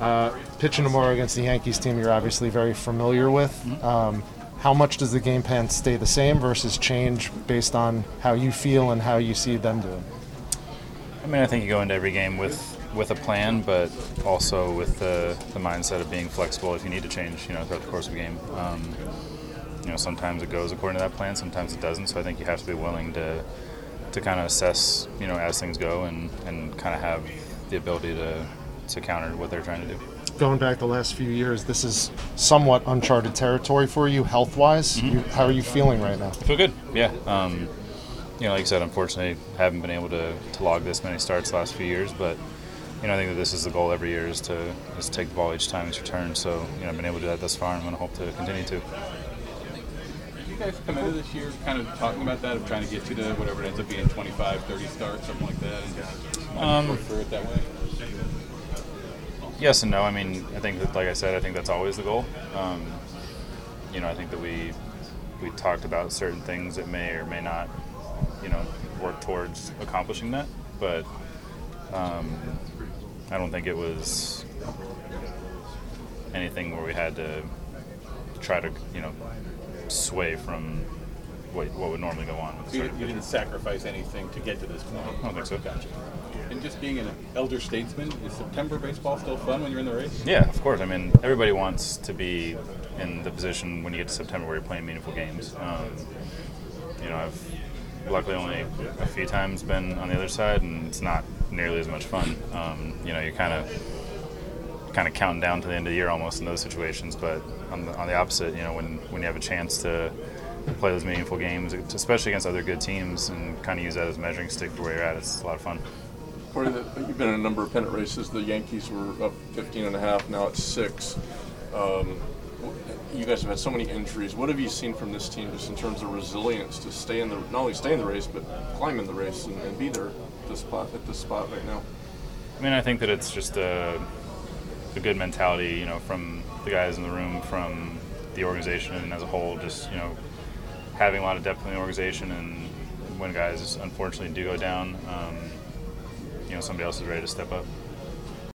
Uh, pitching tomorrow against the Yankees team, you're obviously very familiar with. Um, how much does the game plan stay the same versus change based on how you feel and how you see them doing? I mean, I think you go into every game with with a plan, but also with the, the mindset of being flexible if you need to change, you know, throughout the course of the game. Um, you know, sometimes it goes according to that plan, sometimes it doesn't. So I think you have to be willing to to kind of assess, you know, as things go and, and kind of have the ability to, to counter what they're trying to do. Going back the last few years, this is somewhat uncharted territory for you health wise. You, how are you feeling right now? I feel good, yeah. Um, you know, like I said, unfortunately, haven't been able to, to log this many starts the last few years, but you know, I think that this is the goal every year is to is to take the ball each time it's returned. So, you know, I've been able to do that thus far, and I'm going to hope to continue to. you guys come into this year kind of talking about that, of trying to get you to whatever it ends up being 25, 30 starts, something like that, and just Um, work through it that way? Yes and no. I mean, I think that, like I said, I think that's always the goal. Um, you know, I think that we we talked about certain things that may or may not, you know, work towards accomplishing that. But um, I don't think it was anything where we had to try to, you know, sway from what, what would normally go on. With So you, you didn't sacrifice anything to get to this point. I don't think so. Gotcha. And just being an elder statesman, is September baseball still fun when you're in the race? Yeah, of course. I mean, everybody wants to be in the position when you get to September where you're playing meaningful games. Um, you know, I've luckily only a few times been on the other side, and it's not nearly as much fun. Um, you know, you're kind of kind of counting down to the end of the year almost in those situations. But on the, on the opposite, you know, when when you have a chance to play those meaningful games, especially against other good teams, and kind of use that as a measuring stick for where you're at, it's a lot of fun. Corey, you've been in a number of pennant races. The Yankees were up 15 and a half. Now it's six. Um, you guys have had so many injuries. What have you seen from this team, just in terms of resilience to stay in the not only stay in the race but climb in the race and, and be there at this spot at this spot right now? I mean, I think that it's just a, a good mentality, you know, from the guys in the room, from the organization and as a whole, just, you know, having a lot of depth in the organization and when guys unfortunately do go down, um, you know, somebody else is ready to step up.